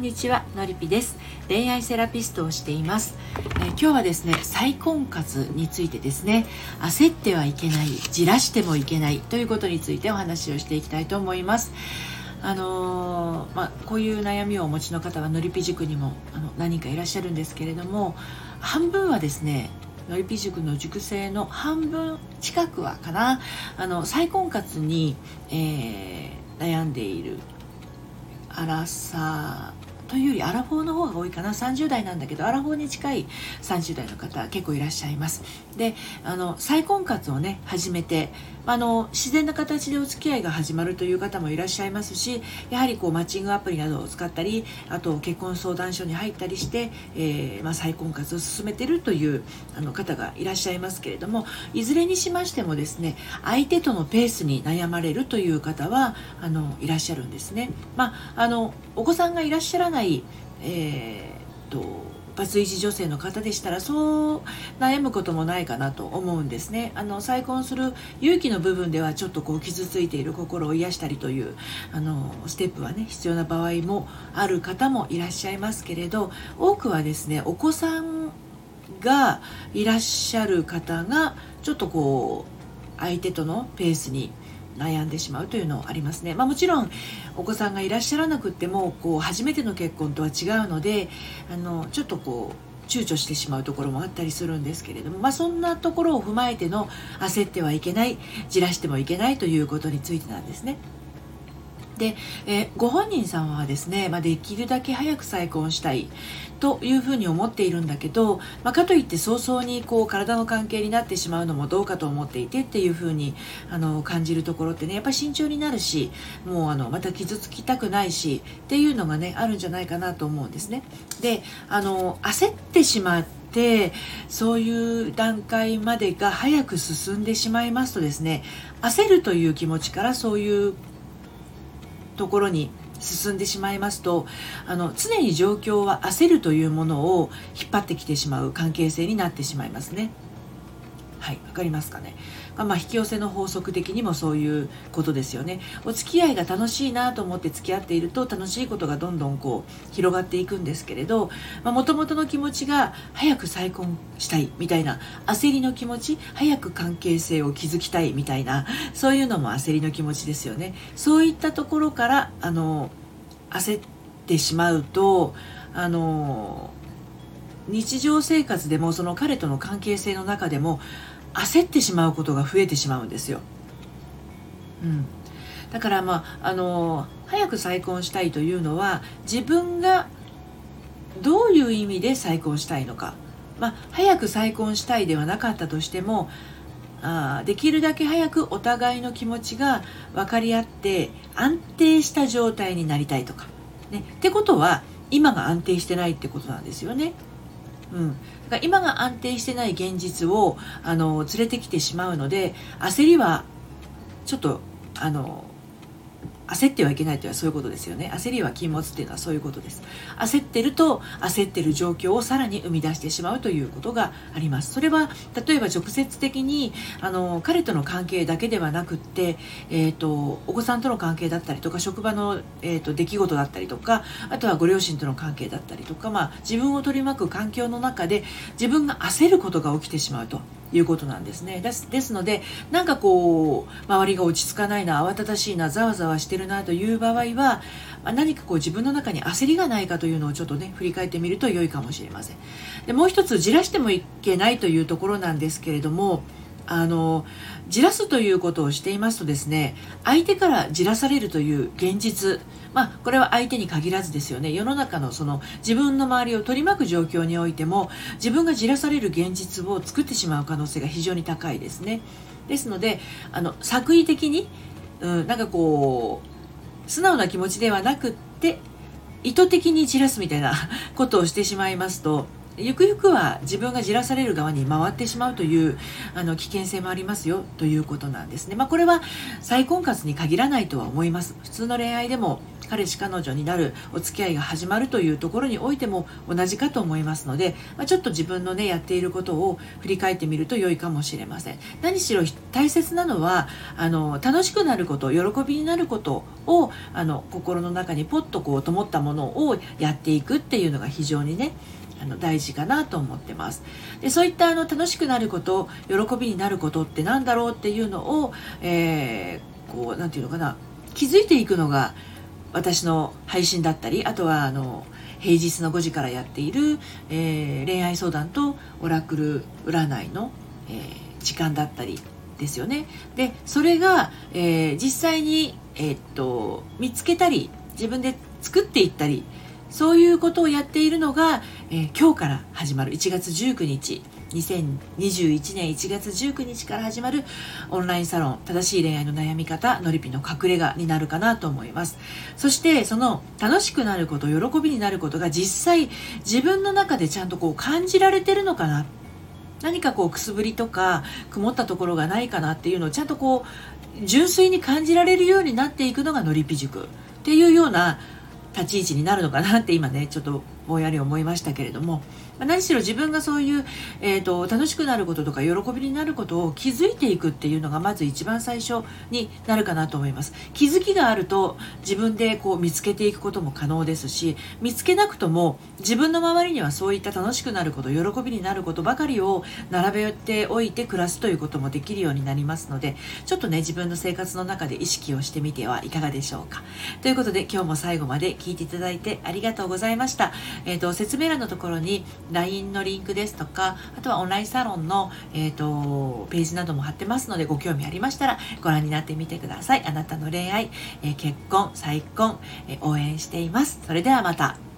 んにちはのりぴです。恋愛セラピストをしています、えー、今日はですね再婚活についてですね。焦ってはいけないじらしてもいけないということについてお話をしていきたいと思います。あのー、まあ、こういう悩みをお持ちの方はのりぴ塾にもあの何人かいらっしゃるんですけれども半分はですねのりぴ塾の塾生の半分近くはかな。あの再婚活に、えー、悩んでいるアラサーというよりアラフォーの方が多いかな。30代なんだけどアラフォーに近い30代の方結構いらっしゃいます。であの再婚活をね始めてあの自然な形でお付き合いが始まるという方もいらっしゃいますしやはりこうマッチングアプリなどを使ったりあと結婚相談所に入ったりして、えー、まあ、再婚活を進めてるというあの方がいらっしゃいますけれどもいずれにしましてもですね相手とのペースに悩まれるという方はあのいらっしゃるんですね。まあ、あのお子さんがいらっしゃらない、えーとバツイチ女性の方でしたらそう悩むこともないかなと思うんですね。あの再婚する勇気の部分ではちょっとこう傷ついている心を癒したりというあのステップはね必要な場合もある方もいらっしゃいますけれど多くはですねお子さんがいらっしゃる方がちょっとこう相手とのペースに悩んでしまうというのありますね、まあ、もちろんお子さんがいらっしゃらなくってもこう初めての結婚とは違うのであのちょっとこう躊躇してしまうところもあったりするんですけれども、まあ、そんなところを踏まえての焦ってはいけないじらしてもいけないということについてなんですね。で、えー、ご本人さんはですね、まあ、できるだけ早く再婚したいというふうに思っているんだけど、まあ、かといって早々にこう体の関係になってしまうのもどうかと思っていてっていうふうにあの感じるところってねやっぱり慎重になるしもうあのまた傷つきたくないしっていうのがねあるんじゃないかなと思うんですね。であの焦ってしまってそういう段階までが早く進んでしまいますとですね焦るという気持ちからそういうところに進んでしまいますとあの常に状況は焦るというものを引っ張ってきてしまう関係性になってしまいますね。はい、わかりますかね。まあ、引き寄せの法則的にもそういうことですよね。お付き合いが楽しいなと思って付き合っていると楽しいことがどんどんこう広がっていくんですけれど、もともとの気持ちが早く再婚したいみたいな焦りの気持ち、早く関係性を築きたいみたいな、そういうのも焦りの気持ちですよね。そういったところから、あの、焦ってしまうと、あの、日常生活でもその彼との関係性の中でも焦ってしまうことが増えてしまうんですよ。うん、だからまああの早く再婚したいというのは自分がどういう意味で再婚したいのか、まあ、早く再婚したいではなかったとしてもあできるだけ早くお互いの気持ちが分かり合って安定した状態になりたいとか。ね、ってことは今が安定してないってことなんですよね。うん、だから今が安定してない現実をあの連れてきてしまうので焦りはちょっとあの焦ってはいけないというのはそういうことですよね。焦りは禁物っていうのはそういうことです。焦ってると焦ってる状況をさらに生み出してしまうということがあります。それは例えば直接的にあの彼との関係だけではなくって、えーと、お子さんとの関係だったりとか職場の、えーと、出来事だったりとかあとはご両親との関係だったりとか、まあ、自分を取り巻く環境の中で自分が焦ることが起きてしまうということなんですね。ですですのでなんかこう周りが落ち着かないな慌ただしいなざわざわしてるるなという場合は何かこう自分の中に焦りがないかというのをちょっとね振り返ってみると良いかもしれませんでもう一つじらしてもいけないというところなんですけれどもあのじらすということをしていますとですね相手からじらされるという現実まあこれは相手に限らずですよね世の中のその自分の周りを取り巻く状況においても自分がじらされる現実を作ってしまう可能性が非常に高いですねですのであの作為的に、うん、なんかこう素直な気持ちではなくって意図的に散らすみたいなことをしてしまいますとゆくゆくは自分がじらされる側に回ってしまうというあの危険性もありますよということなんですね。まあ、これは再婚活に限らないとは思います。普通の恋愛でも彼氏彼女になるお付き合いが始まるというところにおいても同じかと思いますので、まあ、ちょっと自分のねやっていることを振り返ってみると良いかもしれません何しろ大切なのはあの楽しくなること喜びになることをあの心の中にポッとこう灯ったものをやっていくっていうのが非常にねあの大事かなと思ってますでそういったあの楽しくなること喜びになることって何だろうっていうのを、えー、こう何て言うのかな気づいていくのが私の配信だったりあとはあの平日の5時からやっている、えー、恋愛相談とオラクル占いの、えー、時間だったりですよね。でそれが、えー、実際に、えー、っと見つけたり自分で作っていったりそういうことをやっているのが、え今日から始まる。1月19日。2021年1月19日から始まるオンラインサロン。正しい恋愛の悩み方のりぴの隠れ家になるかなと思います。そしてその楽しくなること喜びになることが実際自分の中でちゃんとこう感じられてるのかな。何かこうくすぶりとか曇ったところがないかなっていうのをちゃんとこう純粋に感じられるようになっていくのがのりぴ塾。っていうような立ち位置になるのかなって今ねちょっとぼんやり思いましたけれども何しろ自分がそういう、えーと、楽しくなることとか喜びになることを気づいていくっていうのがまず一番最初になるかなと思います。気づきがあると自分でこう見つけていくことも可能ですし見つけなくとも自分の周りにはそういった楽しくなること喜びになることばかりを並べておいて暮らすということもできるようになりますのでちょっとね自分の生活の中で意識をしてみてはいかがでしょうか。ということで今日も最後まで聞いていただいてありがとうございました、えーと説明欄のところに LINE のリンクですとかあとはオンラインサロンの、えーと、ページなども貼ってますのでご興味ありましたらご覧になってみてください。あなたの恋愛、えー、結婚再婚、えー、応援しています。それではまた。